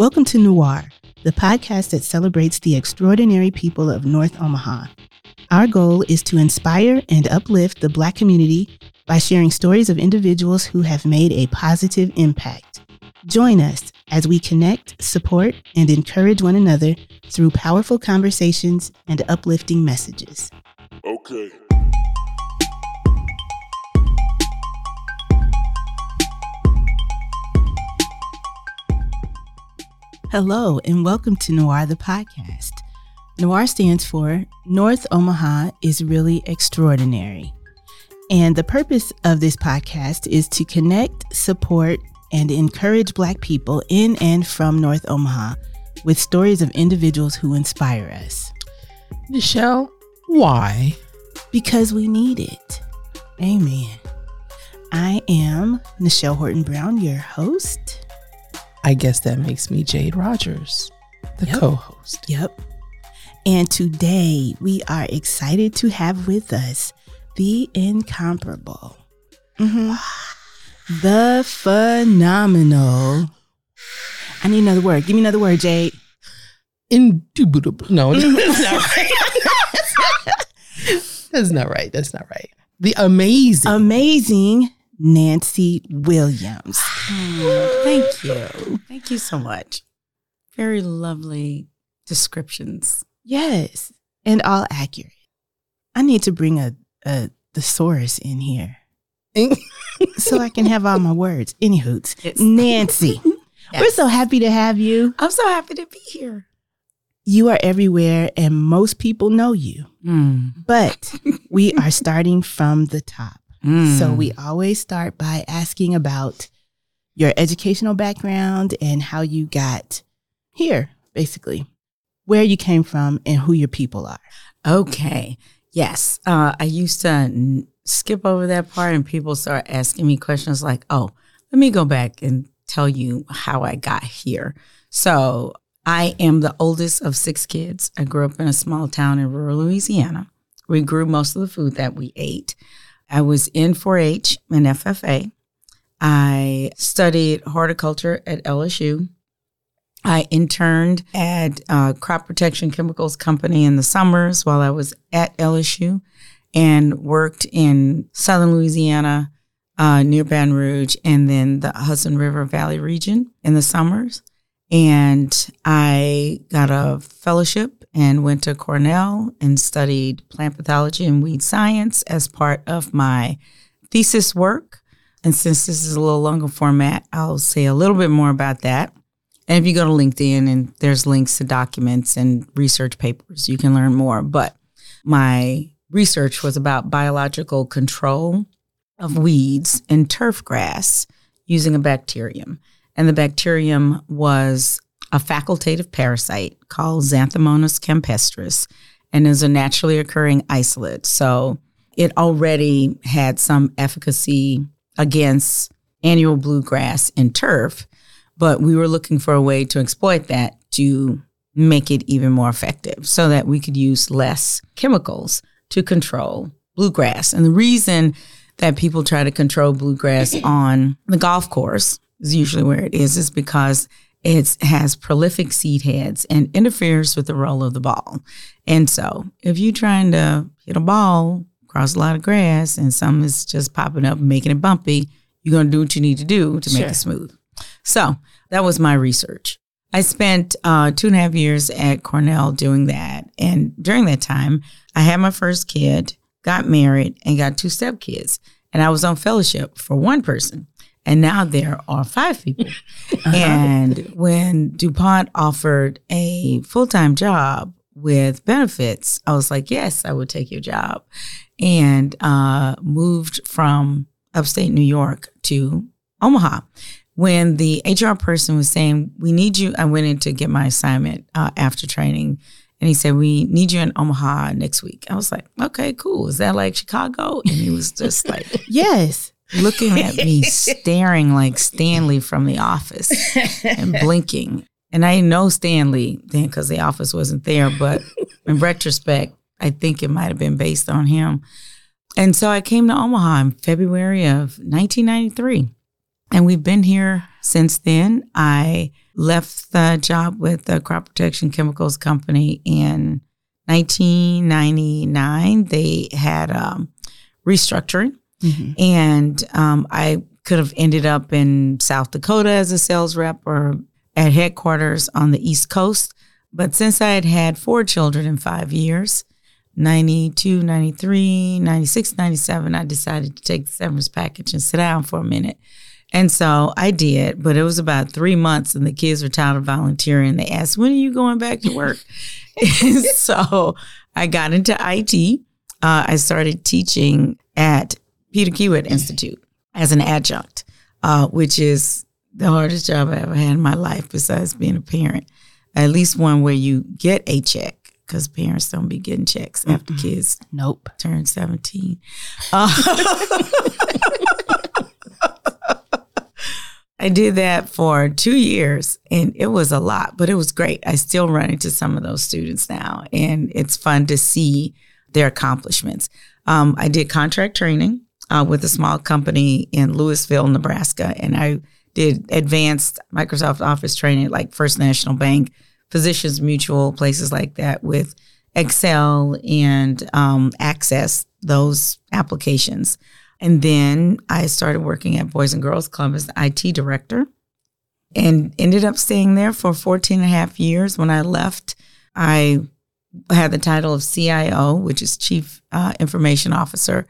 Welcome to NOIRE, the podcast that celebrates the extraordinary people of North Omaha. Our goal is to inspire and uplift the Black community by sharing stories of individuals who have made a positive impact. Join us as we connect, support, and encourage one another through powerful conversations and uplifting messages. Okay. Hello, and welcome to NOIRE the podcast. NOIRE stands for North Omaha is really extraordinary. And the purpose of this podcast is to connect, support, and encourage Black people in and from North Omaha with stories of individuals who inspire us. Nichelle, why? Because we need it. Amen. I am Nichelle Horton Brown, your host. I guess that makes me Jade Rogers, the Yep. co host. Yep. And today we are excited to have with us the incomparable, Mhm. the phenomenal. I need another word. Give me another word, Jade. Indubitable. No, that's not right. that's not right. That's not right. The amazing. Amazing Nancy Williams. Thank you. Thank you so much. Very lovely descriptions. Yes, and all accurate. I need to bring a, a thesaurus in here so I can have all my words. Any hoots. It's- Nancy, we're so happy to have you. I'm so happy to be here. You are everywhere, and most people know you. Hmm. But we are starting from the top. Mm. So we always start by asking about your educational background and how you got here, basically, where you came from and who your people are. Okay. Yes. Uh, I used to n- skip over that part and people start asking me questions like, oh, let me go back and tell you how I got here. So I am the oldest of six kids. I grew up in a small town in rural Louisiana. We grew most of the food that we ate. I was in 4 H and FFA. I studied horticulture at LSU. I interned at a crop protection chemicals company in the summers while I was at LSU and worked in southern Louisiana uh, near Baton Rouge and then the Hudson River Valley region in the summers. And I got a fellowship and went to Cornell and studied plant pathology and weed science as part of my thesis work. And since this is a little longer format, I'll say a little bit more about that. And if you go to LinkedIn and there's links to documents and research papers, you can learn more. But my research was about biological control of weeds and turf grass using a bacterium. And the bacterium was a facultative parasite called Xanthomonas campestris and is a naturally occurring isolate. So it already had some efficacy against annual bluegrass and turf, but we were looking for a way to exploit that to make it even more effective so that we could use less chemicals to control bluegrass. And the reason that people try to control bluegrass on the golf course is usually where it is, is because it has prolific seed heads and interferes with the roll of the ball. And so if you're trying to hit a ball across a lot of grass and some is just popping up and making it bumpy, you're going to do what you need to do to make it smooth. So that was my research. I spent uh, two and a half years at Cornell doing that. And during that time, I had my first kid, got married, and got two stepkids. And I was on fellowship for one person. And now there are five people. and when DuPont offered a full time job with benefits, I was like, yes, I would take your job. And uh, moved from upstate New York to Omaha when the HR person was saying, We need you, I went in to get my assignment uh, after training. And he said, We need you in Omaha next week. I was like, Okay, cool. Is that like Chicago? And he was just like Yes. Looking at me, staring like Stanley from The Office and blinking. And I didn't know Stanley then because the office wasn't there. But in retrospect, I think it might have been based on him. And so I came to Omaha in February of 1993. And we've been here since then. I left the job with the crop protection chemicals company in 1999. They had um, restructuring, mm-hmm. and um, I could have ended up in South Dakota as a sales rep or at headquarters on the East Coast. But since I had had four children in five years, 92, 93, 96, 97, I decided to take the severance package and sit down for a minute. And so I did, but it was about three months and the kids were tired of volunteering. They asked, when are you going back to work? so I got into IT. Uh, I started teaching at Peter Kiewit Institute as an adjunct, uh, which is the hardest job I ever had in my life besides being a parent. At least one where you get a check because parents don't be getting checks after kids nope. turn 17 uh, i did that for two years and it was a lot but it was great. I still run into some of those students now and it's fun to see their accomplishments. Um, i did contract training uh, with a small company in louisville nebraska and i did advanced microsoft office training at like first national bank Physicians Mutual, places like that with Excel and um, Access, those applications. And then I started working at Boys and Girls Club as the IT director and ended up staying there for 14 and a half years. When I left, I had the title of CIO, which is Chief uh, Information Officer.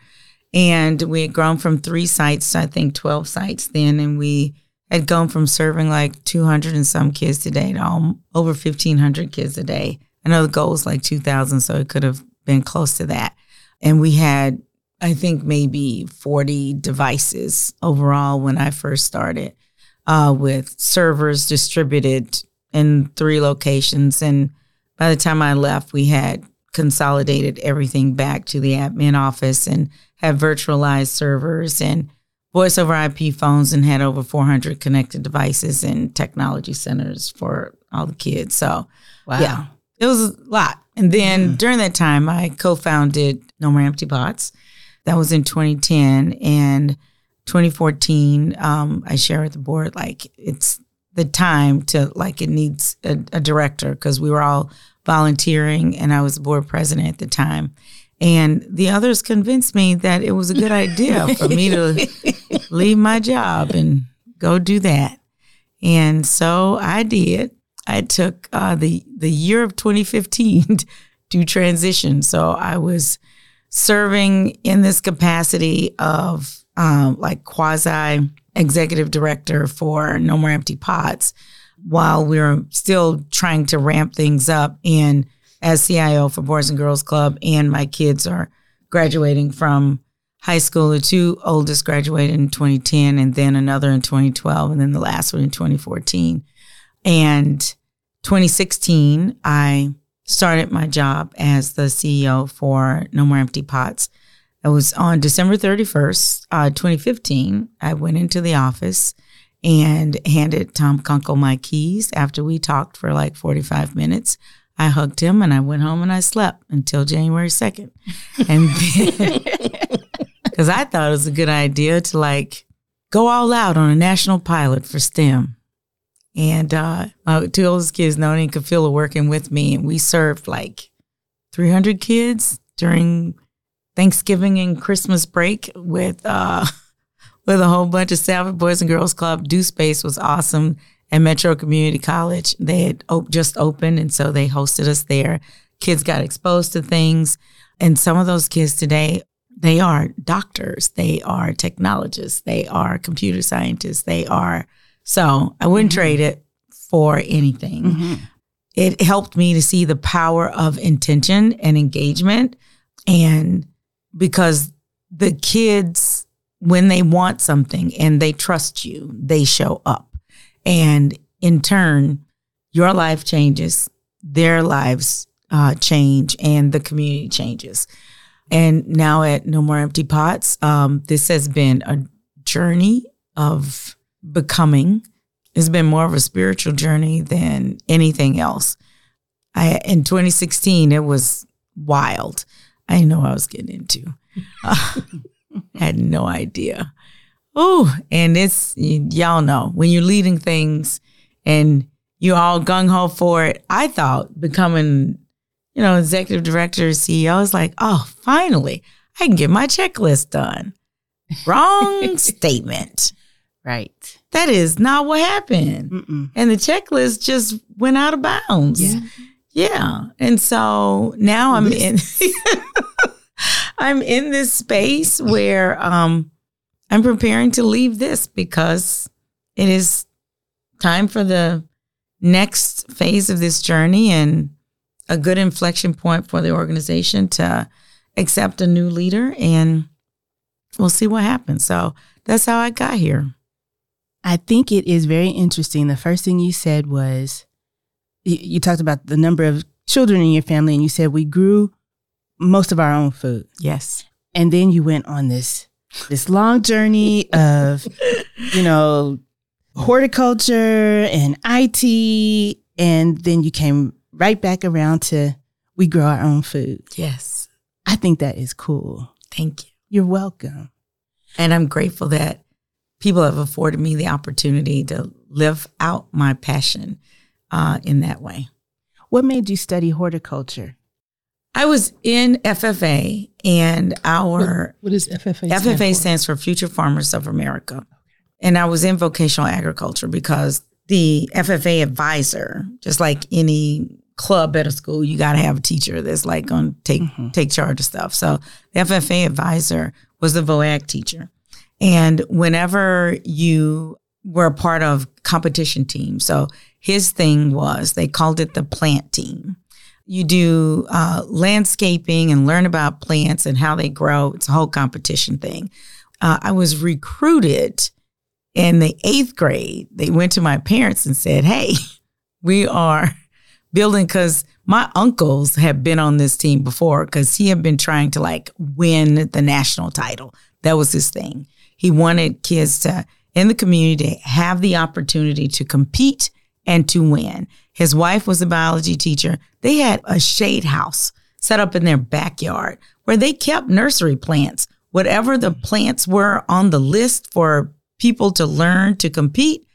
And we had grown from three sites to I think 12 sites then. And we had gone from serving like 200 and some kids today to over 1,500 kids a day. I know the goal was like 2,000, so it could have been close to that. And we had, I think, maybe 40 devices overall when I first started, uh, with servers distributed in three locations. And by the time I left, we had consolidated everything back to the admin office and had virtualized servers and voice over IP phones and had over 400 connected devices and technology centers for all the kids. So, wow. yeah, it was a lot. And then mm-hmm. during that time, I co founded No More Empty Pots. That was in 2010. And 2014, um, I share with the board like it's the time to like it needs a, a director because we were all volunteering and I was board president at the time. And the others convinced me that it was a good idea for me to leave my job and go do that. And so I did. I took uh, the the year of 2015 to transition. So I was serving in this capacity of um, like quasi executive director for No More Empty Pots while we're still trying to ramp things up and as CIO for Boys and Girls Club, and my kids are graduating from high school. The two oldest graduated in 2010, and then another in 2012, and then the last one in 2014. And 2016, I started my job as the CEO for No More Empty Pots. It was on December 31st, uh, 2015. I went into the office and handed Tom Kunkel my keys after we talked for like 45 minutes. I hugged him and I went home and I slept until January 2nd. And because I thought it was a good idea to like go all out on a national pilot for STEM. And uh, my two oldest kids, Noni and Kafila, working with me, and we served like 300 kids during Thanksgiving and Christmas break with uh, with a whole bunch of Salford Boys and Girls Club. Do Space was awesome at Metro Community College. They had op- just opened, and so they hosted us there. Kids got exposed to things. And some of those kids today, they are doctors, they are technologists, they are computer scientists, they are. So I wouldn't mm-hmm. trade it for anything. Mm-hmm. It helped me to see the power of intention and engagement. And because the kids, when they want something and they trust you, they show up. And in turn, your life changes, their lives uh, change, and the community changes. And now at No More Empty Pots, um, this has been a journey of becoming. It's been more of a spiritual journey than anything else. I in 2016, it was wild. I didn't know I was getting into. Had no idea. Oh, and it's y'all know when you're leading things and you're all gung ho for it. I thought becoming, you know, executive director, CEO is like, oh, finally, I can get my checklist done. Wrong statement. Right. That is not what happened. Mm-mm. And the checklist just went out of bounds. Yeah. Yeah. And so now I'm in I'm in this space where um I'm preparing to leave this because it is time for the next phase of this journey and a good inflection point for the organization to accept a new leader and we'll see what happens. So that's how I got here. I think it is very interesting. The first thing you said was you, you talked about the number of children in your family, and you said we grew most of our own food. Yes. And then you went on this this long journey of, you know, horticulture and IT, and then you came right back around to we grow our own food. Yes. I think that is cool. Thank you. You're welcome. And I'm grateful that people have afforded me the opportunity to live out my passion uh, in that way. What made you study horticulture? I was in FFA, and our What FFA? stand FFA for? stands for Future Farmers of America. And I was in vocational agriculture because the FFA advisor, just like any club at a school, you got to have a teacher that's like going to take Mhm. take charge of stuff. So the FFA advisor was the VOAG teacher. And whenever you were a part of competition team, so his thing was they called it the plant team. You do uh, landscaping and learn about plants and how they grow. It's a whole competition thing. Uh, I was recruited in the eighth grade. They went to my parents and said, Hey, we are building because my uncles had been on this team before because he had been trying to like win the national title. That was his thing. He wanted kids to in the community have the opportunity to compete and to win. His wife was a biology teacher. They had a shade house set up in their backyard where they kept nursery plants. Whatever the plants were on the list for people to learn to compete,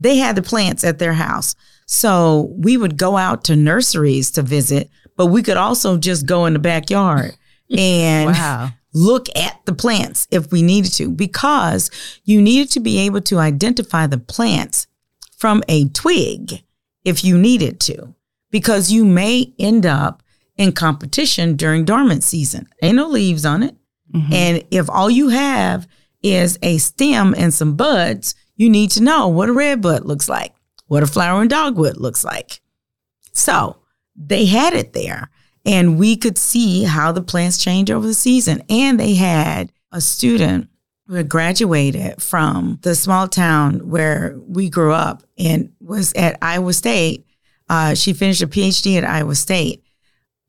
they had the plants at their house. So we would go out to nurseries to visit, but we could also just go in the backyard and Wow. look at the plants if we needed to, because you needed to be able to identify the plants from a twig if you needed to, because you may end up in competition during dormant season. Ain't no leaves on it. Mhm. And if all you have is a stem and some buds, you need to know what a red bud looks like, what a flowering dogwood looks like. So they had it there, and we could see how the plants change over the season. And they had a student graduated from the small town where we grew up and was at Iowa State. Uh, she finished a PhD at Iowa State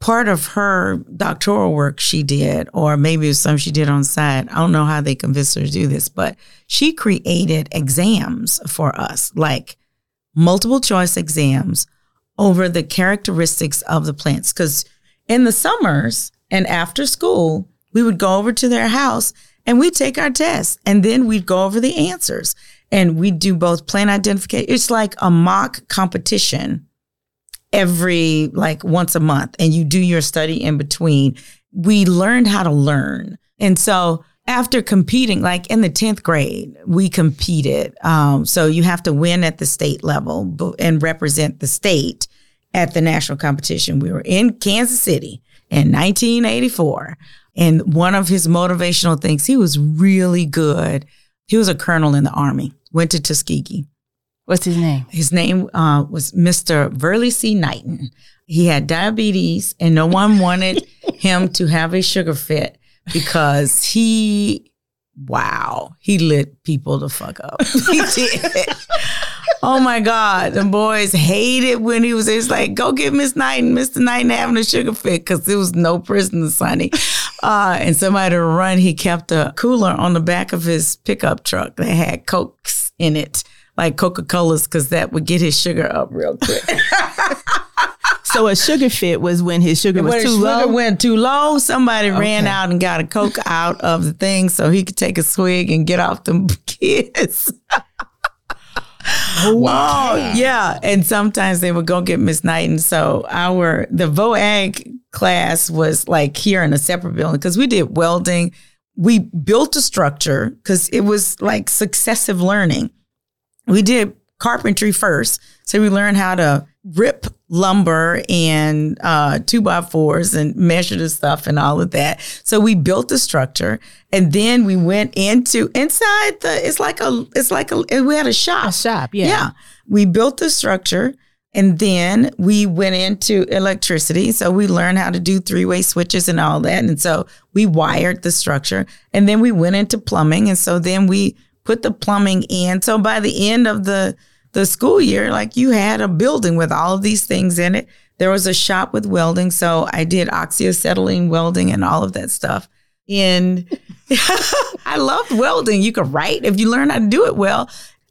part of her doctoral work she did, or maybe it was some she did on side. I don't know how they convinced her to do this, but she created exams for us, like multiple choice exams over the characteristics of the plants. Because in the summers and after school, we would go over to their house and we'd take our tests and then we'd go over the answers and we'd do both plant identification. It's like a mock competition every like once a month and you do your study in between. We learned how to learn. And so after competing, like in the 10th grade, we competed. Um, so you have to win at the state level and represent the state at the national competition. We were in Kansas City in 1984. And one of his motivational things, he was really good. He was a colonel in the army, went to Tuskegee. What's his name? His name uh, was Mr. Verley C. Knighton. He had diabetes, and no one wanted him to have a sugar fit because he, wow, he lit people the fuck up. he did. Oh my God, the boys hated when he was. It's like, go get Miss Knighton, Mr. Knighton having a sugar fit because there was no prison, Sonny. Uh, and somebody to run, he kept a cooler on the back of his pickup truck that had cokes in it like Coca Cola's because that would get his sugar up real quick. So a sugar fit was when his sugar was when too his low. sugar went too low, somebody ran out and got a Coke out of the thing so he could take a swig and get off them kids. Oh, yeah. And sometimes they would go get Miss Knighton. So our the VOAG class was like here in a separate building because we did welding. We built a structure because it was like successive learning. We did carpentry first. So we learned how to rip lumber and uh, two by fours and measure the stuff and all of that. So we built the structure, and then we went into inside the. It's like a. It's like a. We had a shop. A shop, yeah. Yeah. We built the structure. And then we went into electricity. So we learned how to do three way switches and all that. And so we wired the structure. And then we went into plumbing. And so then we put the plumbing in. So by the end of the the school year, like you had a building with all of these things in it. There was a shop with welding. So I did oxyacetylene welding and all of that stuff. And I loved welding. You could write if you learn how to do it well.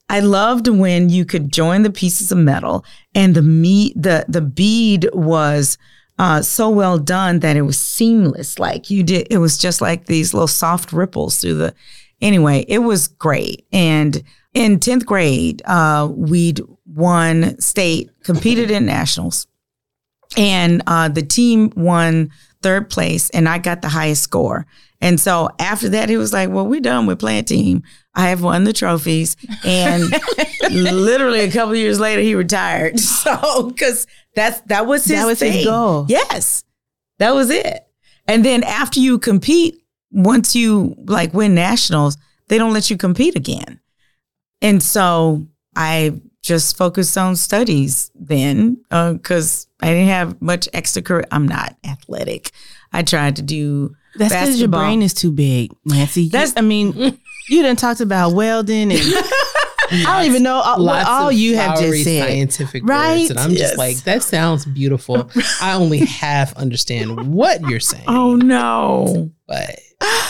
I loved when you could join the pieces of metal and the meat, the the bead was uh, so well done that it was seamless. Like you did, it was just like these little soft ripples through the. Anyway, it was great, and in 10th grade, uh, we'd won state, competed in nationals, and uh, the team won third place, and I got the highest score. And so after that, he was like, Well, we're done with playing team. I have won the trophies. And literally a couple years later, he retired. So, because that's that was his That was his goal. Yes, that was it. And then after you compete, once you like win nationals, they don't let you compete again. And so I just focused on studies then uh, because I didn't have much extracurricular. I'm not athletic. I tried to do That's because your brain is too big, Nancy. That's- That's, I mean, you done talked about welding and I don't even know uh, all, what Lots all of you have flowery just said. scientific Right? words, and I'm Yes. just like, that sounds beautiful. I only half understand what you're saying. Oh no. but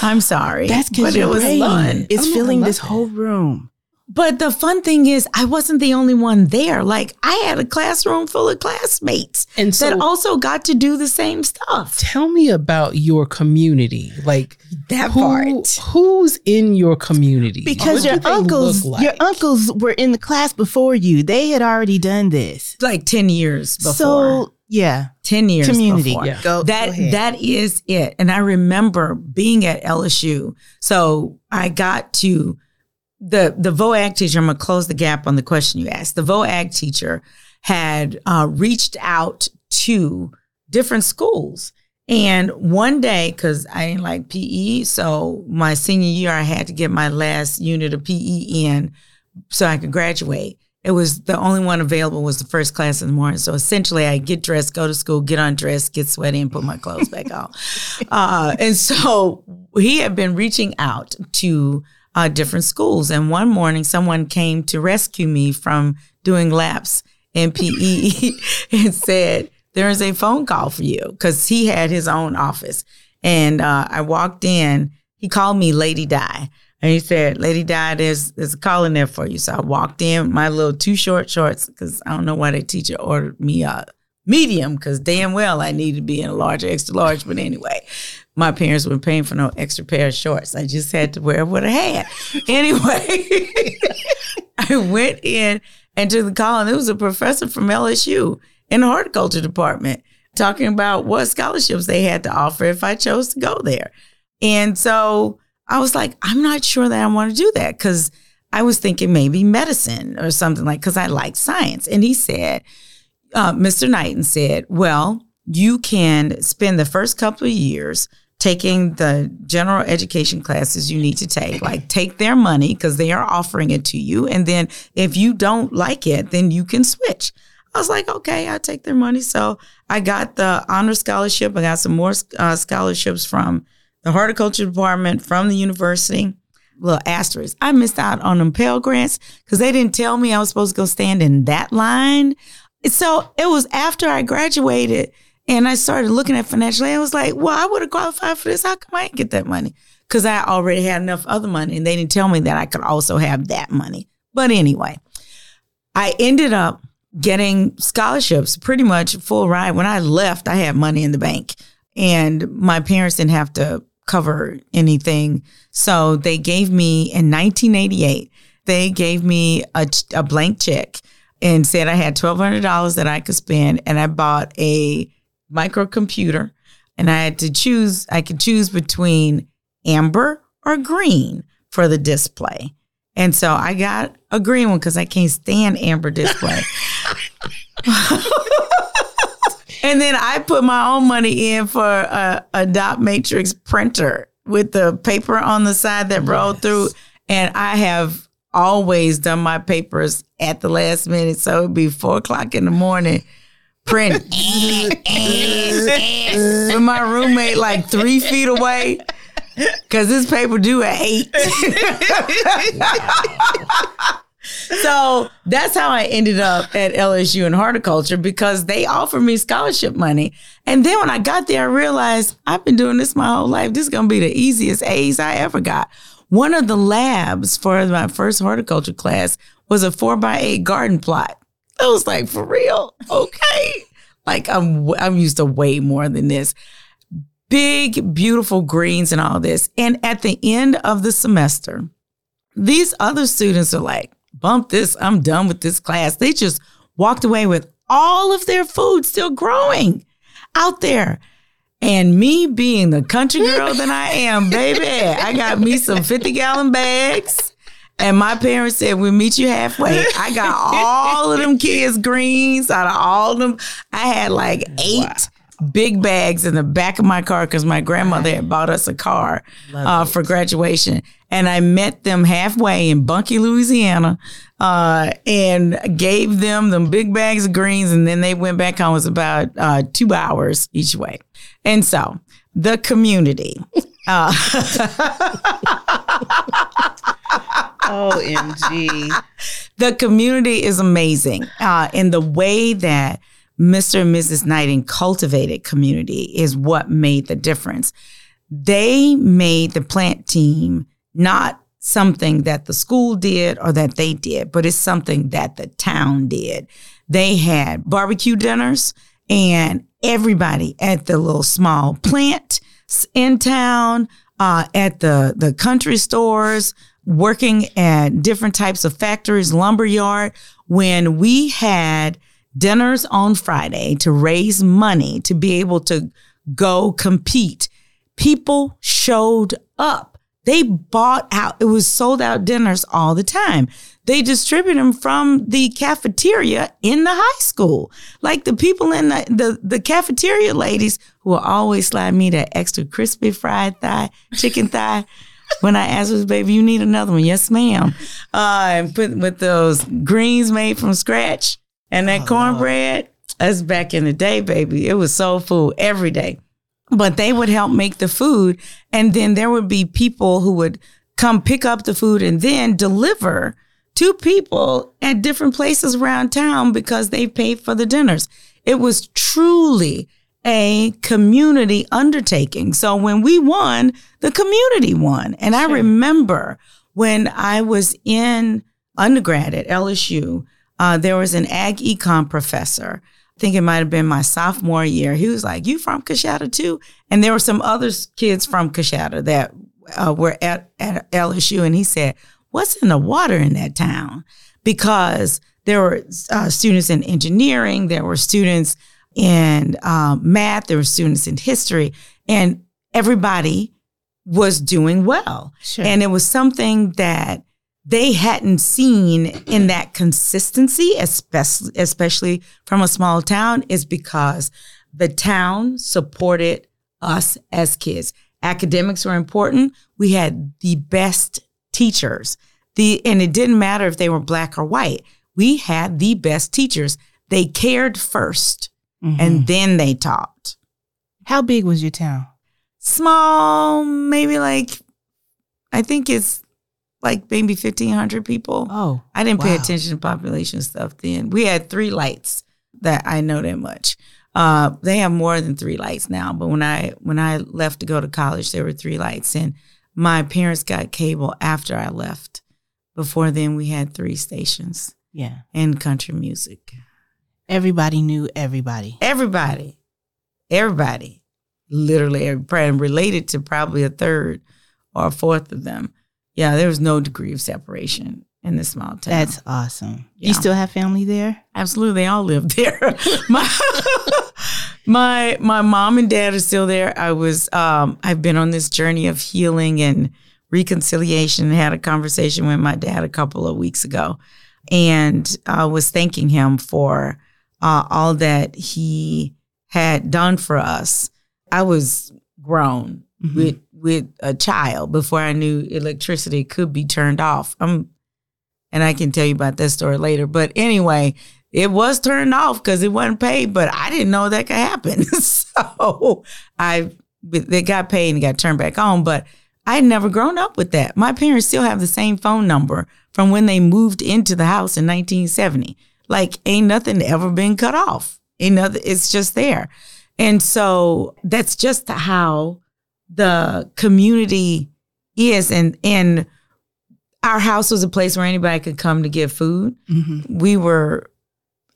I'm sorry. That's because it your was fun. is Oh, I filling this it. whole room. But the fun thing is, I wasn't the only one there. Like I had a classroom full of classmates and so that also got to do the same stuff. tell me about your community. Like That who, part. who's in your community? Because What your uncles, look your uncles were in the class before you. They had already done this. Like 10 years before. So yeah, 10 years community. before. Yeah. Go, that go that is it and i remember being at lsu so i got to the the voag teacher i'm going to close the gap on the question you asked the voag teacher had uh, reached out to different schools and one day because i didn't like pe so my senior year i had to get my last unit of pe in so i could graduate it was the only one available was the first class in the morning. So essentially, I get dressed, go to school, get undressed, get sweaty, and put my clothes back on. Uh, and so he had been reaching out to uh, different schools. And one morning, someone came to rescue me from doing laps in PE and said, "There is a phone call for you," because he had his own office. And uh, I walked in. He called me Lady Di. And he said, Lady Di, there's, there's a call in there for you. So I walked in, my little two short shorts, because I don't know why the teacher ordered me a medium, because damn well I needed to be in a large, extra large. But anyway, my parents weren't paying for no extra pair of shorts. I just had to wear what I had. Anyway, I went in and to the call, and it was a professor from LSU in the horticulture department talking about what scholarships they had to offer if I chose to go there. And so I was like, I'm not sure that I want to do that because I was thinking maybe medicine or something like because I like science. And he said, uh, Mr. Knighton said, well, you can spend the first couple of years taking the general education classes you need to take, like take their money because they are offering it to you. And then if you don't like it, then you can switch. I was like, okay, I'll take their money. So I got the honor scholarship. I got some more uh, scholarships from the horticulture department, from the university. Little asterisk. I missed out on them Pell Grants because they didn't tell me I was supposed to go stand in that line. So it was after I graduated and I started looking at financial aid. I was like, well, I would have qualified for this. How come I didn't get that money? Because I already had enough other money and they didn't tell me that I could also have that money. But anyway, I ended up getting scholarships pretty much full ride. When I left, I had money in the bank and my parents didn't have to cover anything. So they gave me in 1988, they gave me a, a blank check and said I had $1,200 that I could spend. And I bought a microcomputer and I had to choose, I could choose between amber or green for the display. And so I got a green one because I can't stand amber display. and then I put my own money in for a, a dot matrix printer with the paper on the side that rolled yes. through. And I have always done my papers at the last minute. So it'd be four o'clock in the morning. Print with my roommate like three feet away because this paper due at eight. so that's how I ended up at LSU in horticulture because they offered me scholarship money. And then when I got there, I realized I've been doing this my whole life. This is going to be the easiest A's I ever got. One of the labs for my first horticulture class was a four by eight garden plot. I was like, for real? Okay. like I'm I'm used to way more than this. Big, beautiful greens and all this. And at the end of the semester, these other students are like, bump this, I'm done with this class. They just walked away with all of their food still growing out there. And me being the country girl that I am, baby, I got me some 50 gallon bags. And my parents said, We'll meet you halfway. I got all of them kids' greens out of all of them. I had like eight wow. big bags in the back of my car because my grandmother had bought us a car uh, for graduation. And I met them halfway in Bunkie, Louisiana, uh, and gave them them big bags of greens. And then they went back home. It was about uh, two hours each way. And so the community. Uh, OMG. The community is amazing. Uh, and the way that Mr. and Mrs. Knighton cultivated community is what made the difference. They made the plant team not something that the school did or that they did, but it's something that the town did. They had barbecue dinners and everybody at the little small plant in town, uh, at the, the country stores, working at different types of factories, lumber yard, when we had dinners on Friday to raise money to be able to go compete, people showed up they bought out, it was sold out dinners all the time. They distribute them from the cafeteria in the high school. Like the people in the, the, the cafeteria ladies who will always slide me that extra crispy fried thigh, chicken thigh. when I asked her, baby, you need another one. Yes, ma'am. Uh, and put with those greens made from scratch and that oh, cornbread. That's back in the day, baby. It was soul food every day but they would help make the food. And then there would be people who would come pick up the food and then deliver to people at different places around town because they paid for the dinners. It was truly a community undertaking. So when we won, the community won. And. I remember when I was in undergrad at LSU, uh, there was an ag econ professor think it might have been my sophomore year. He was like, "You from Coushatta too?" And there were some other kids from Coushatta that uh, were at, at LSU, and he said, "What's in the water in that town?" Because there were uh, students in engineering, there were students in um, math, there were students in history, and everybody was doing well. Sure. And it was something that they hadn't seen in that consistency, especially, especially from a small town, is because the town supported us as kids. Academics were important. We had the best teachers. The and it didn't matter if they were black or white. We had the best teachers. They cared 1st mm-hmm. and then they taught. How big was your town? Small, maybe like I think it's like maybe 1,500 people. Oh. I didn't wow. pay attention to population stuff then. We had three lights that I know that much. Uh, they have more than three lights now, but when I when I left to go to college, there were three lights, and my parents got cable after I left. Before then, we had three stations. Yeah, and country music. Everybody knew everybody. Everybody, everybody, literally everybody, related to probably a third or a fourth of them yeah, there was no degree of separation in this small town. That's awesome. Yeah. You still have family there? Absolutely, they all live there. my my my mom and dad are still there. I was um, I've been on this journey of healing and reconciliation. and Had a conversation with my dad a couple of weeks ago, and I was thanking him for uh, all that he had done for us. I was grown Mhm. with with a child before I knew electricity could be turned off. I'm, and I can tell you about that story later. But anyway, it was turned off because it wasn't paid, but I didn't know that could happen. so I, they got paid and got turned back on. But I had never grown up with that. My parents still have the same phone number from when they moved into the house in 1970. Like, ain't nothing ever been cut off. Ain't nothing. It's just there. And so that's just how the community is. And and our house was a place where anybody could come to get food. Mm-hmm. We were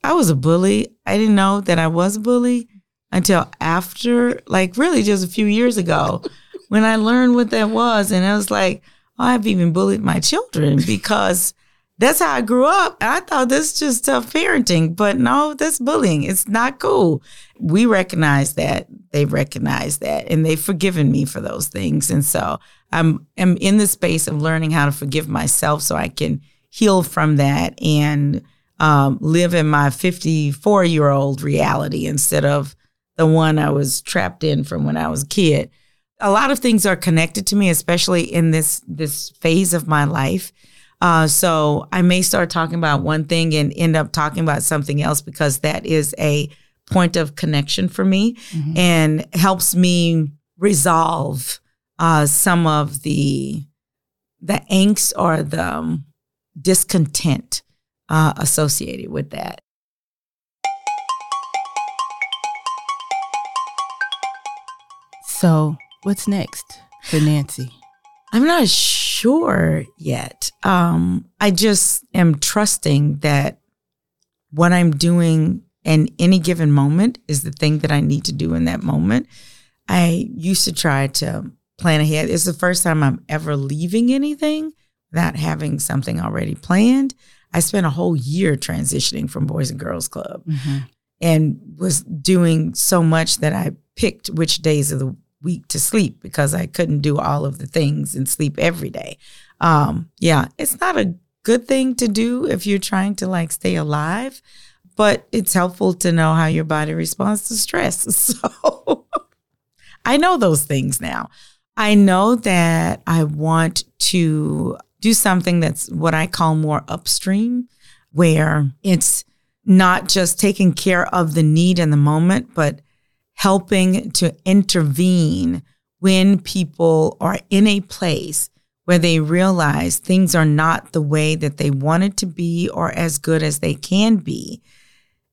I was a bully. I didn't know that I was a bully until after, like really just a few years ago, when I learned what that was. And I was like, oh, I've even bullied my children because that's how I grew up. I thought this is just tough parenting, but no, that's bullying. It's not cool. We recognize that. They've recognized that and they've forgiven me for those things. And so I'm am in the space of learning how to forgive myself so I can heal from that and um, live in my 54 year old reality instead of the one I was trapped in from when I was a kid. A lot of things are connected to me, especially in this this phase of my life. Uh, so I may start talking about one thing and end up talking about something else because that is a point of connection for me Mhm. and helps me resolve uh, some of the the angst or the um, discontent uh, associated with that. So, what's next for Nancy? I'm not sure yet. Um, I just am trusting that what I'm doing in any given moment is the thing that I need to do in that moment. I used to try to plan ahead. It's the first time I'm ever leaving anything without having something already planned. I spent a whole year transitioning from Boys and Girls Club Mm-hmm. and was doing so much that I picked which days of the week to sleep because I couldn't do all of the things and sleep every day. Um, yeah, it's not a good thing to do if you're trying to like stay alive, but it's helpful to know how your body responds to stress. So I know those things now. I know that I want to do something that's what I call more upstream, where it's not just taking care of the need in the moment, but helping to intervene when people are in a place where they realize things are not the way that they want it to be or as good as they can be.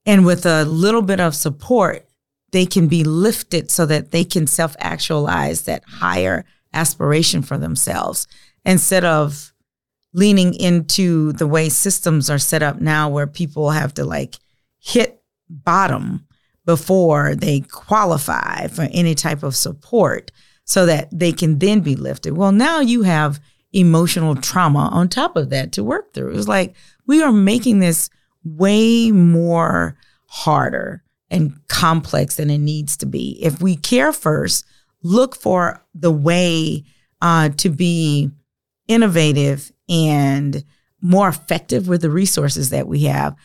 And with a little bit of support, they can be lifted so that they can self actualize that higher aspiration for themselves instead of leaning into the way systems are set up now where people have to like hit bottom before they qualify for any type of support so that they can then be lifted. Well, now you have emotional trauma on top of that to work through. It's like we are making this way more harder and complex than it needs to be. If we care first, look for the way uh, to be innovative and more effective with the resources that we have,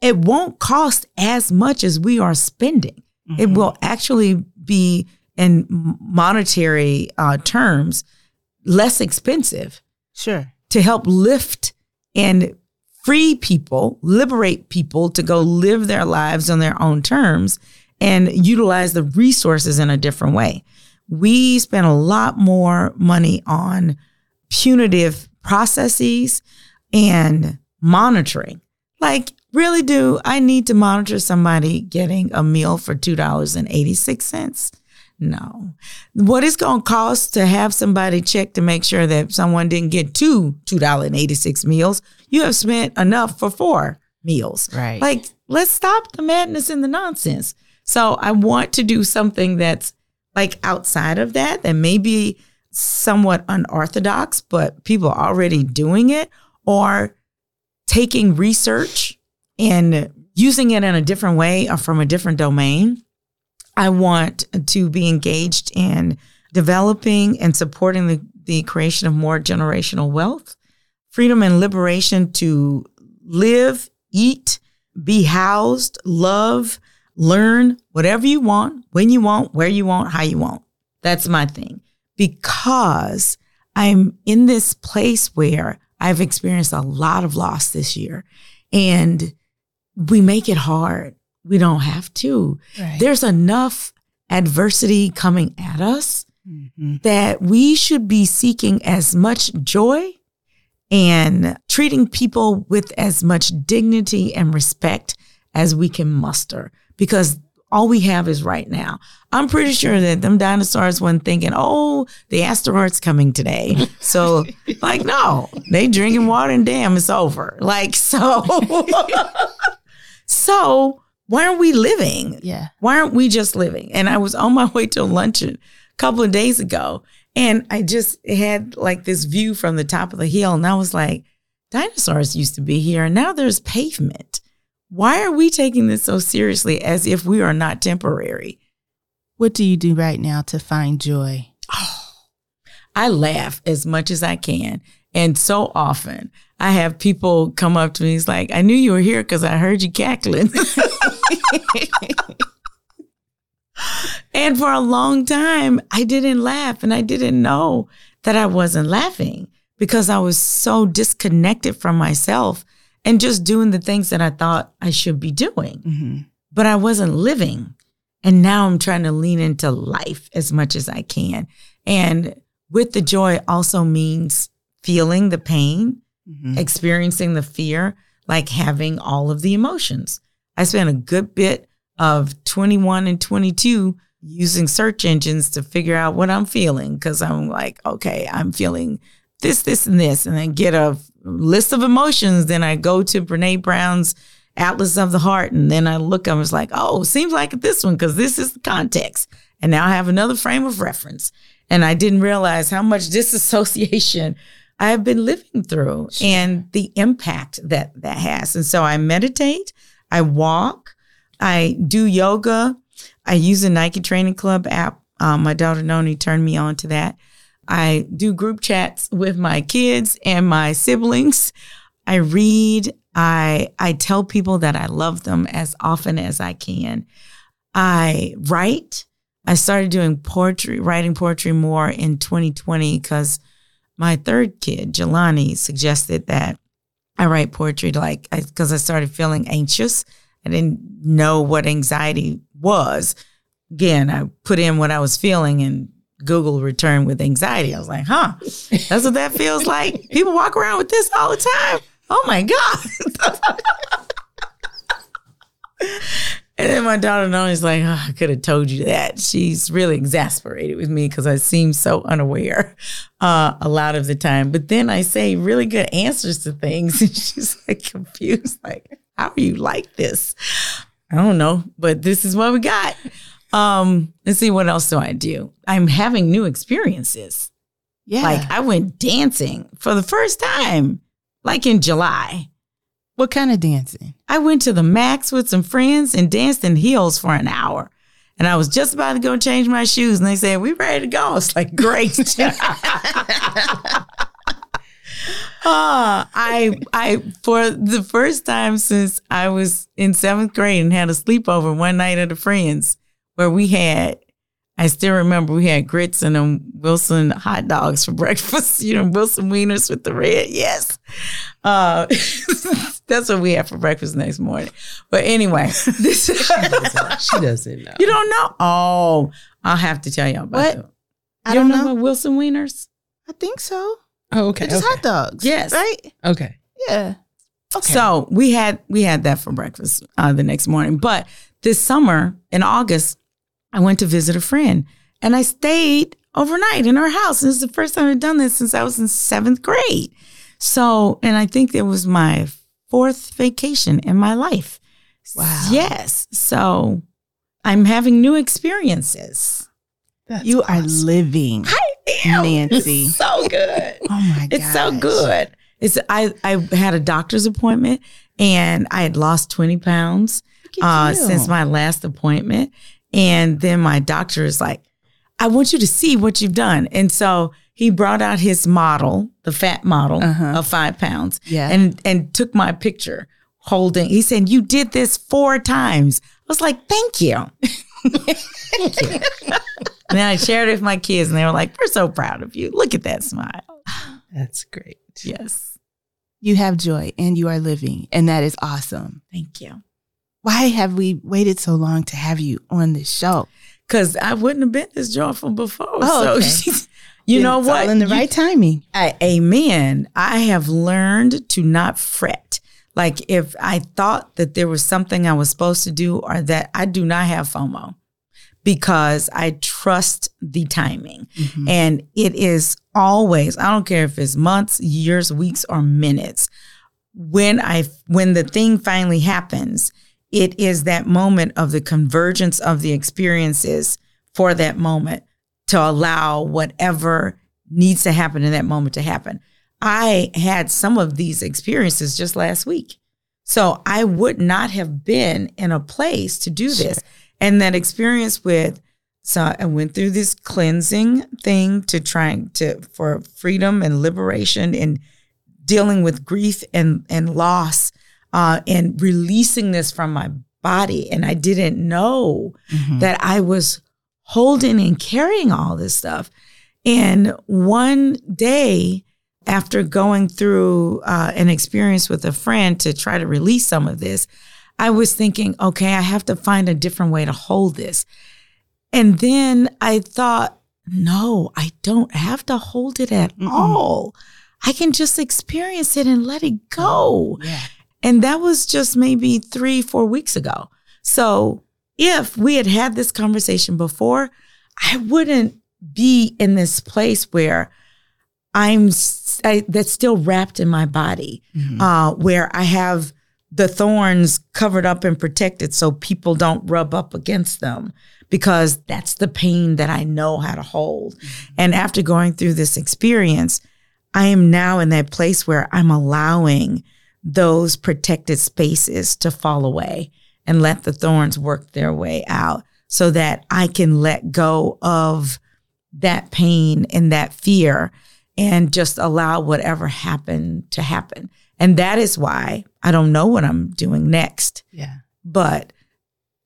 it won't cost as much as we are spending. It Mhm. will actually be, in monetary uh, terms, less expensive Sure. to help lift and free people, liberate people to go live their lives on their own terms and utilize the resources in a different way. We spend a lot more money on punitive processes and monitoring. Like, really, do I need to monitor somebody getting a meal for $2.86? No. What it's going to cost to have somebody check to make sure that someone didn't get two $2.86 meals, you have spent enough for four meals. Right. Like, let's stop the madness and the nonsense. So I want to do something that's like outside of that, that may be somewhat unorthodox, but people are already doing it, or taking research and using it in a different way or from a different domain. I want to be engaged in developing and supporting the, the creation of more generational wealth, freedom and liberation to live, eat, be housed, love, learn whatever you want, when you want, where you want, how you want. That's my thing. Because I'm in this place where I've experienced a lot of loss this year and we make it hard. We don't have to. Right. There's enough adversity coming at us Mm-hmm. that we should be seeking as much joy and treating people with as much dignity and respect as we can muster because all we have is right now. I'm pretty sure that them dinosaurs weren't thinking, oh, the asteroid's coming today. So, like, no, they drinking water and damn, it's over. Like, so, so why aren't we living? Yeah. Why aren't we just living? And I was on my way to luncheon a couple of days ago, and I just had like this view from the top of the hill, and I was like, dinosaurs used to be here, and now there's pavement. Why are we taking this so seriously as if we are not temporary? What do you do right now to find joy? I laugh as much as I can. And so often I have people come up to me, it's like, I knew you were here because I heard you cackling. and for a long time, I didn't laugh and I didn't know that I wasn't laughing because I was so disconnected from myself and just doing the things that I thought I should be doing. Mm-hmm. But I wasn't living. And now I'm trying to lean into life as much as I can. And with the joy also means feeling the pain, Mm-hmm. experiencing the fear, like having all of the emotions. I spent a good bit of 21 and 22 using search engines to figure out what I'm feeling because I'm like, okay, I'm feeling this, this, and this, and then get a list of emotions. Then I go to Brene Brown's Atlas of the Heart, and then I look, I was like, oh, seems like this one because this is the context. And now I have another frame of reference. And I didn't realize how much disassociation I have been living through and the impact that that has. And so I meditate, I walk, I do yoga, I use a Nike Training Club app. Um, my daughter Noni turned me on to that. I do group chats with my kids and my siblings. I read. I I tell people that I love them as often as I can. I write. I started doing poetry, writing poetry more in 2020 because my third kid, Jelani, suggested that I write poetry like because I, I started feeling anxious. I didn't know what anxiety was. Again, I put in what I was feeling and Google returned with anxiety. I was like, huh, that's what that feels like. People walk around with this all the time. Oh my God. And then my daughter Noni's like, oh, I could have told you that. She's really exasperated with me because I seem so unaware uh, a lot of the time. But then I say really good answers to things, and she's like confused, like, how are you like this? I don't know, but this is what we got. Um, let's see, what else do I do? I'm having new experiences. Yeah. Like I went dancing for the first time, like in July. What kind of dancing? I went to the Max with some friends and danced in heels for an hour. And I was just about to go change my shoes, and they said, We ready to go. It's like, great. Ah, I I for the first time since I was in seventh grade and had a sleepover one night at a friend's where we had I still remember we had grits and um, Wilson hot dogs for breakfast. You know, Wilson wieners with the red. Yes, uh, that's what we had for breakfast next morning. But anyway, this she doesn't know. you don't know. Oh, I'll have to tell you about What? that. I you don't know know. about Wilson wieners? I think so. Oh, okay. It's just okay. hot dogs. Yes. Right? Okay. Yeah. Okay. So we had we had that for breakfast uh, the next morning. But this summer in August, I went to visit a friend and I stayed overnight in her house. And this is the first time I've done this since I was in seventh grade. So, and I think it was my fourth vacation in my life. Wow. Yes. So I'm having new experiences. That's you are living. I am. Nancy. It's so good. Oh my god. It's so good. It's I I had a doctor's appointment and I had lost 20 pounds uh, since my last appointment. And then my doctor is like, I want you to see what you've done. And so he brought out his model, the fat model Uh-huh. of five pounds, Yeah. and and took my picture holding. He said, "You did this four times." I was like, "Thank you." Thank you. and then I shared it with my kids, and they were like, "We're so proud of you. Look at that smile." That's great. Yes, you have joy and you are living, and that is awesome. thank you. Why have we waited so long to have you on this show? Because I wouldn't have been this joyful before. Oh, so, you know It's what? All in the You- right timing. I, amen. I have learned to not fret. Like if I thought that there was something I was supposed to do or that I do not have FOMO because I trust the timing. Mhm. And it is always, I don't care if it's months, years, weeks, or minutes. When I when the thing finally happens, it is that moment of the convergence of the experiences for that moment to allow whatever needs to happen in that moment to happen. I had some of these experiences just last week. So I would not have been in a place to do this. And that experience with so I went through this cleansing thing to trying to for freedom and liberation and dealing with grief and and loss uh, and releasing this from my body. And I didn't know Mhm. that I was holding and carrying all this stuff. And one day, after going through uh, an experience with a friend to try to release some of this, I was thinking, okay, I have to find a different way to hold this. And then I thought, no, I don't have to hold it at Mm-mm. all. I can just experience it and let it go. Yeah. And that was just maybe three, four weeks ago. So if we had had this conversation before, I wouldn't be in this place where I'm I, that's still wrapped in my body, Mhm. uh, where I have the thorns covered up and protected so people don't rub up against them because that's the pain that I know how to hold. And after going through this experience, I am now in that place where I'm allowing those protected spaces to fall away and let the thorns work their way out so that I can let go of that pain and that fear and just allow whatever happened to happen. And that is why I don't know what I'm doing next, Yeah. but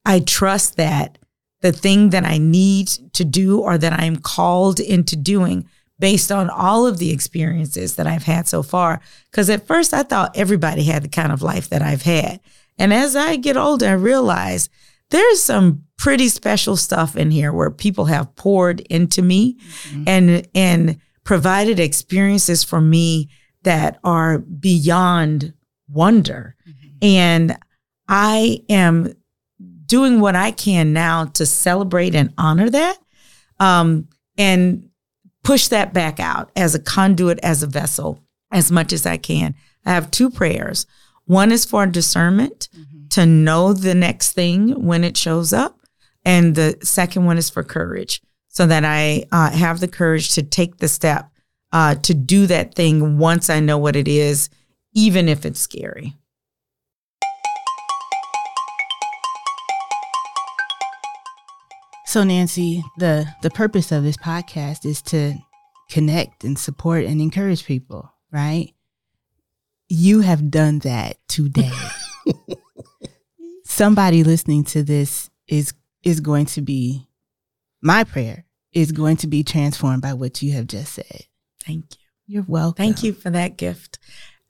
I trust that the thing that I need to do or that I am called into doing based on all of the experiences that I've had so far. Because at first I thought everybody had the kind of life that I've had. And as I get older, I realize there's some pretty special stuff in here where people have poured into me Mhm. and and provided experiences for me that are beyond wonder. And I am doing what I can now to celebrate and honor that um, and push that back out as a conduit, as a vessel, as much as I can. I have two prayers. One is for discernment Mhm. to know the next thing when it shows up. And the second one is for courage so that I uh, have the courage to take the step uh, to do that thing once I know what it is, even if it's scary. So Nancy, the the purpose of this podcast is to connect and support and encourage people, right? You have done that today. Somebody listening to this is is going to be my prayer is going to be transformed by what you have just said. Thank you. You're welcome. Thank you for that gift.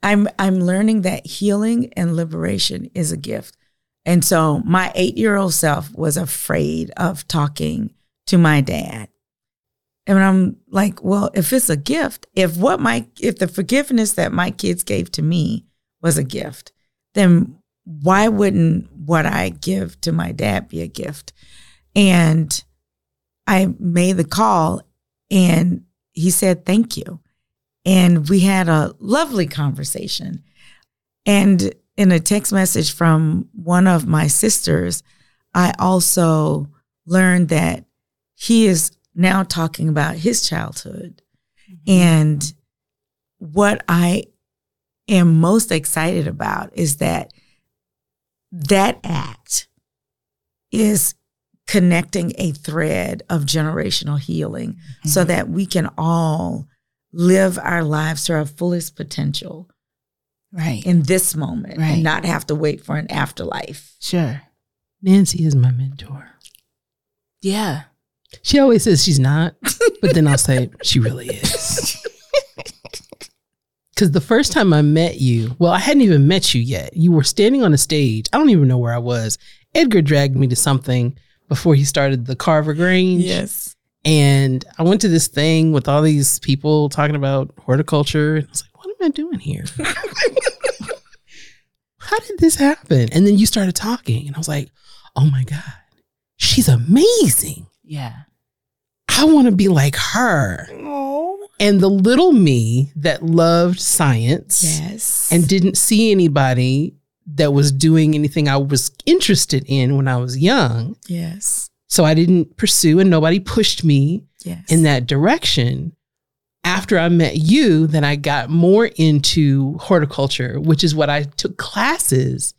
I'm I'm learning that healing and liberation is a gift. And so my 8-year-old self was afraid of talking to my dad. And I'm like, well, if it's a gift, if what my if the forgiveness that my kids gave to me was a gift, then why wouldn't what I give to my dad be a gift? And I made the call and he said, thank you. And we had a lovely conversation. And in a text message from one of my sisters, I also learned that he is now talking about his childhood and what I am most excited about is that that act is connecting a thread of generational healing so Mhm. that we can all live our lives to our fullest potential right. in this moment Right. and not have to wait for an afterlife. Sure. Nancy is my mentor. Yeah. She always says she's not, but then I'll say she really is. Because the first time I met you, well, I hadn't even met you yet. You were standing on a stage. I don't even know where I was. Edgar dragged me to something before he started the Carver Grange. Yes. And I went to this thing with all these people talking about horticulture. And I was like, what am I doing here? How did this happen? And then you started talking, and I was like, oh my God, she's amazing. Yeah. I want to be like her. Oh. And the little me that loved science Yes. and didn't see anybody that was doing anything I was interested in when I was young. yes. So I didn't pursue and nobody pushed me Yes. in that direction. After I met you, then I got more into horticulture, which is what I took classes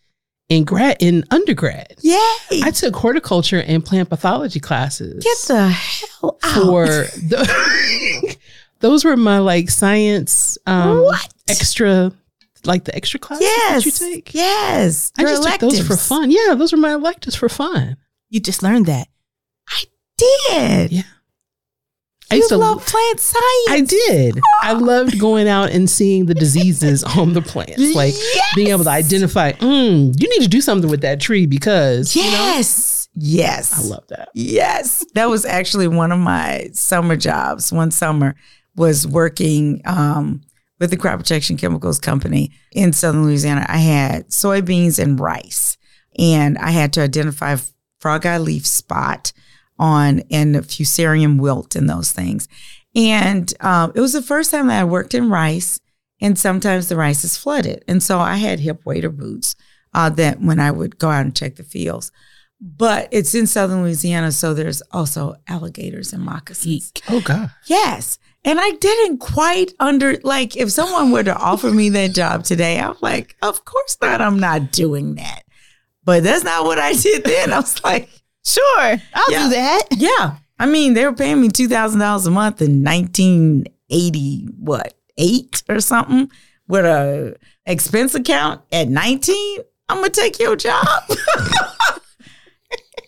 in grad in undergrad. Yay. I took horticulture and plant pathology classes Get the hell out. for the those were my like science um what? extra like the extra classes Yes. that you take. Yes. I just took those for fun. Yeah, those were my electives for fun. You just learned that. I did. Yeah. I You used to love plant science. I did. I loved going out and seeing the diseases on the plants. Like being able to identify, mm, you need to do something with that tree because you know, Yes. Yes. I love that. Yes. That was actually one of my summer jobs. One summer was working um, with the crop protection chemicals company in southern Louisiana. I had soybeans and rice, and I had to identify frog eye leaf spot on and fusarium wilt and those things. And um, it was the first time that I worked in rice, and sometimes the rice is flooded. And so I had hip waiter boots uh, that when I would go out and check the fields. But it's in southern Louisiana, so there's also alligators and moccasins. Oh God. Yes. And I didn't quite under like if someone were to offer me that job today, I'm like, of course not, I'm not doing that. But that's not what I did then. I was like, Sure. I'll Yeah. do that. yeah. I mean, they were paying me two thousand dollars a month in nineteen eighty what, eight or something with a expense account at nineteen. I'm gonna take your job.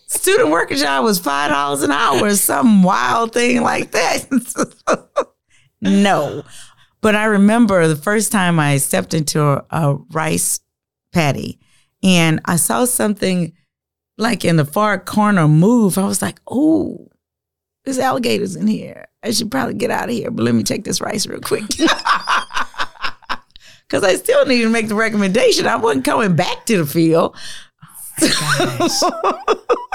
Student worker job was five dollars an hour some wild thing like that. no. But I remember the first time I stepped into a, a rice paddy and I saw something like in the far corner move. I was like, oh, there's alligators in here. I should probably get out of here, but let me check this rice real quick. Because I still need to make the recommendation. I wasn't coming back to the field. Oh my Gosh.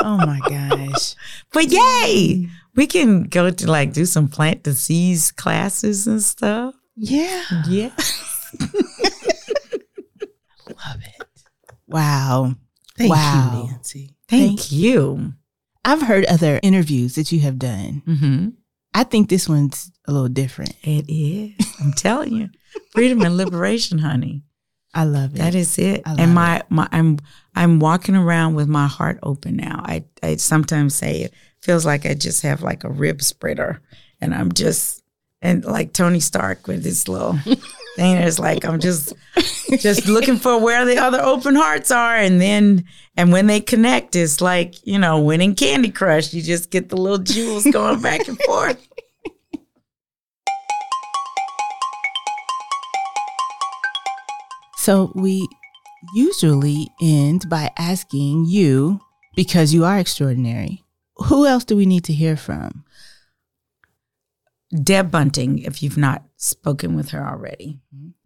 oh my gosh. But yay, we can go to like do some plant disease classes and stuff. Yeah. Yeah. I Love it. Wow. Thank Wow. you, Nancy. Thank, Thank you. I've heard other interviews that you have done. Mm-hmm. I think this one's a little different. It is. I'm telling you. Freedom and liberation, honey. I love it. That is it. And my, my I'm I'm walking around with my heart open now. I I sometimes say it feels like I just have like a rib spreader and I'm just and like Tony Stark with his little thing it's like I'm just just looking for where the other open hearts are and then and when they connect it's like, you know, winning Candy Crush. You just get the little jewels going back and forth. So we usually end by asking you, because you are extraordinary, who else do we need to hear from? Deb Bunting, if you've not spoken with her already.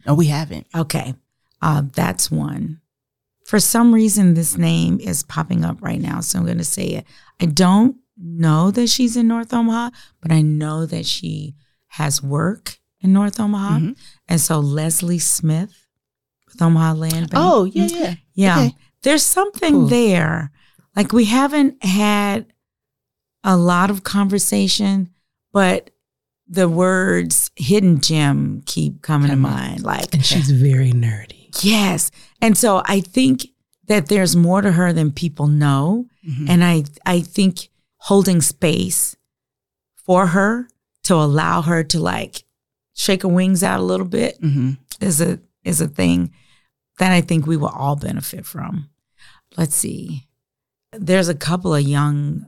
Oh, we haven't. Okay. Uh, that's one. For some reason, this name is popping up right now, so I'm going to say it. I don't know that she's in North Omaha, but I know that she has work in North Omaha. Mhm. And so Leslie Smith with Omaha Land Bank. Oh, yeah, yeah. Yeah. Okay. There's something Cool. there. Like we haven't had a lot of conversation, but the words hidden gem keep coming to mind. Like, and she's very nerdy. Yes. And so I think that there's more to her than people know. Mm-hmm. And I, I think holding space for her to allow her to like shake her wings out a little bit mm-hmm. is a, is a thing that I think we will all benefit from. Let's see. There's a couple of young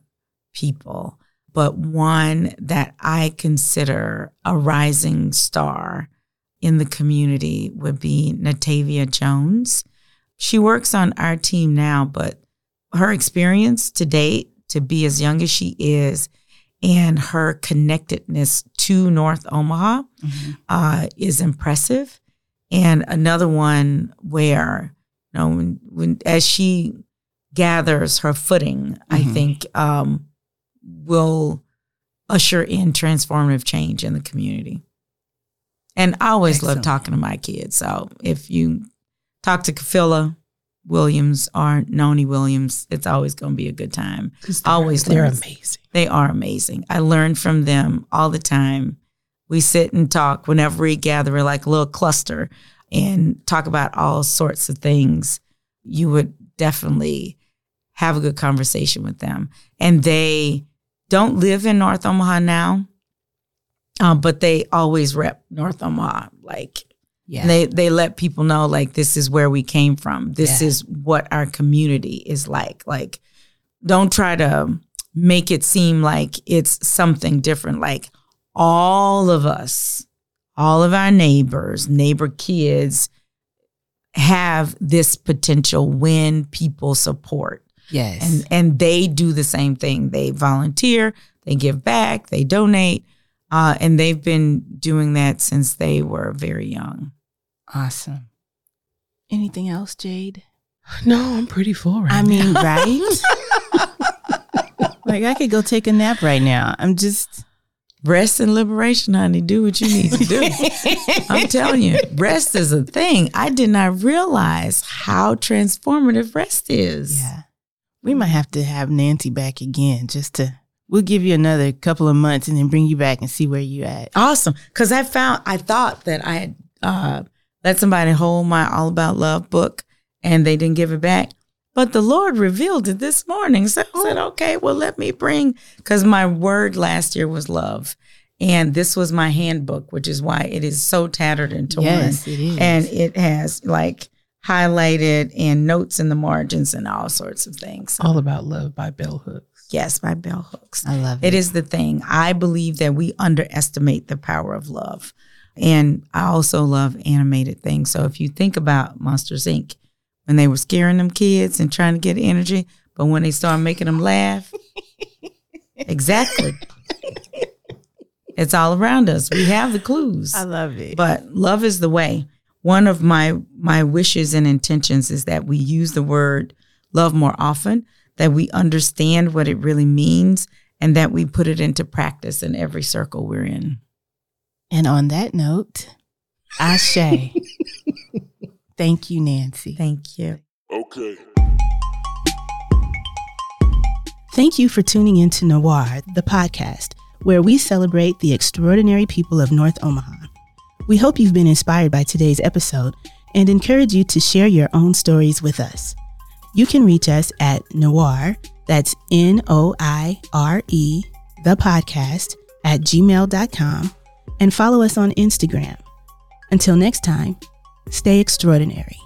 people but one that I consider a rising star in the community would be Natavia Jones. She works on our team now, but her experience to date to be as young as she is and her connectedness to North Omaha mm-hmm. uh, is impressive. And another one where, you know, when, when as she gathers her footing, mm-hmm. I think um, will usher in transformative change in the community. And I always love talking to my kids. So if you talk to Kafila Williams or Noni Williams, it's always going to be a good time. Always, they're learn. amazing. They are amazing. I learn from them all the time. We sit and talk whenever we gather, we're like a little cluster, and talk about all sorts of things. You would definitely have a good conversation with them, and they don't live in North Omaha now, um, but they always rep North Omaha. Like, yeah. they they let people know like this is where we came from. This yeah. is what our community is like. Like, don't try to make it seem like it's something different. Like all of us, all of our neighbors, neighbor kids have this potential when people support. Yes. And and they do the same thing. They volunteer, they give back, they donate. Uh, and they've been doing that since they were very young. Awesome. Anything else, Jade? No, I'm pretty full right I mean, right? like I could go take a nap right now. I'm just rest and liberation, honey. Do what you need to do. I'm telling you, rest is a thing. I did not realize how transformative rest is. Yeah. We might have to have Nancy back again just to we'll give you another couple of months and then bring you back and see where you at. Awesome. Cause I found I thought that I had uh, let somebody hold my All About Love book and they didn't give it back. But the Lord revealed it this morning. So I said, okay, well, let me bring, because my word last year was love. And this was my handbook, which is why it is so tattered and torn. Yes, it is. And it has like highlighted and notes in the margins and all sorts of things. All About Love by Bell Hooks. Yes, by Bell Hooks. I love it. It is the thing. I believe that we underestimate the power of love. And I also love animated things. So if you think about Monsters Inc., when they were scaring them kids and trying to get energy, but when they started making them laugh, exactly. it's all around us. We have the clues. I love it. But love is the way one of my my wishes and intentions is that we use the word love more often, that we understand what it really means, and that we put it into practice in every circle we're in. And on that note, Ashe. Thank you, Nancy. Thank you. Okay. Thank you for tuning in to NOIRE, the podcast, where we celebrate the extraordinary people of North Omaha. We hope you've been inspired by today's episode and encourage you to share your own stories with us. You can reach us at NOIRE, that's N O I R E, the podcast, at gmail.com, and follow us on Instagram. Until next time, stay extraordinary.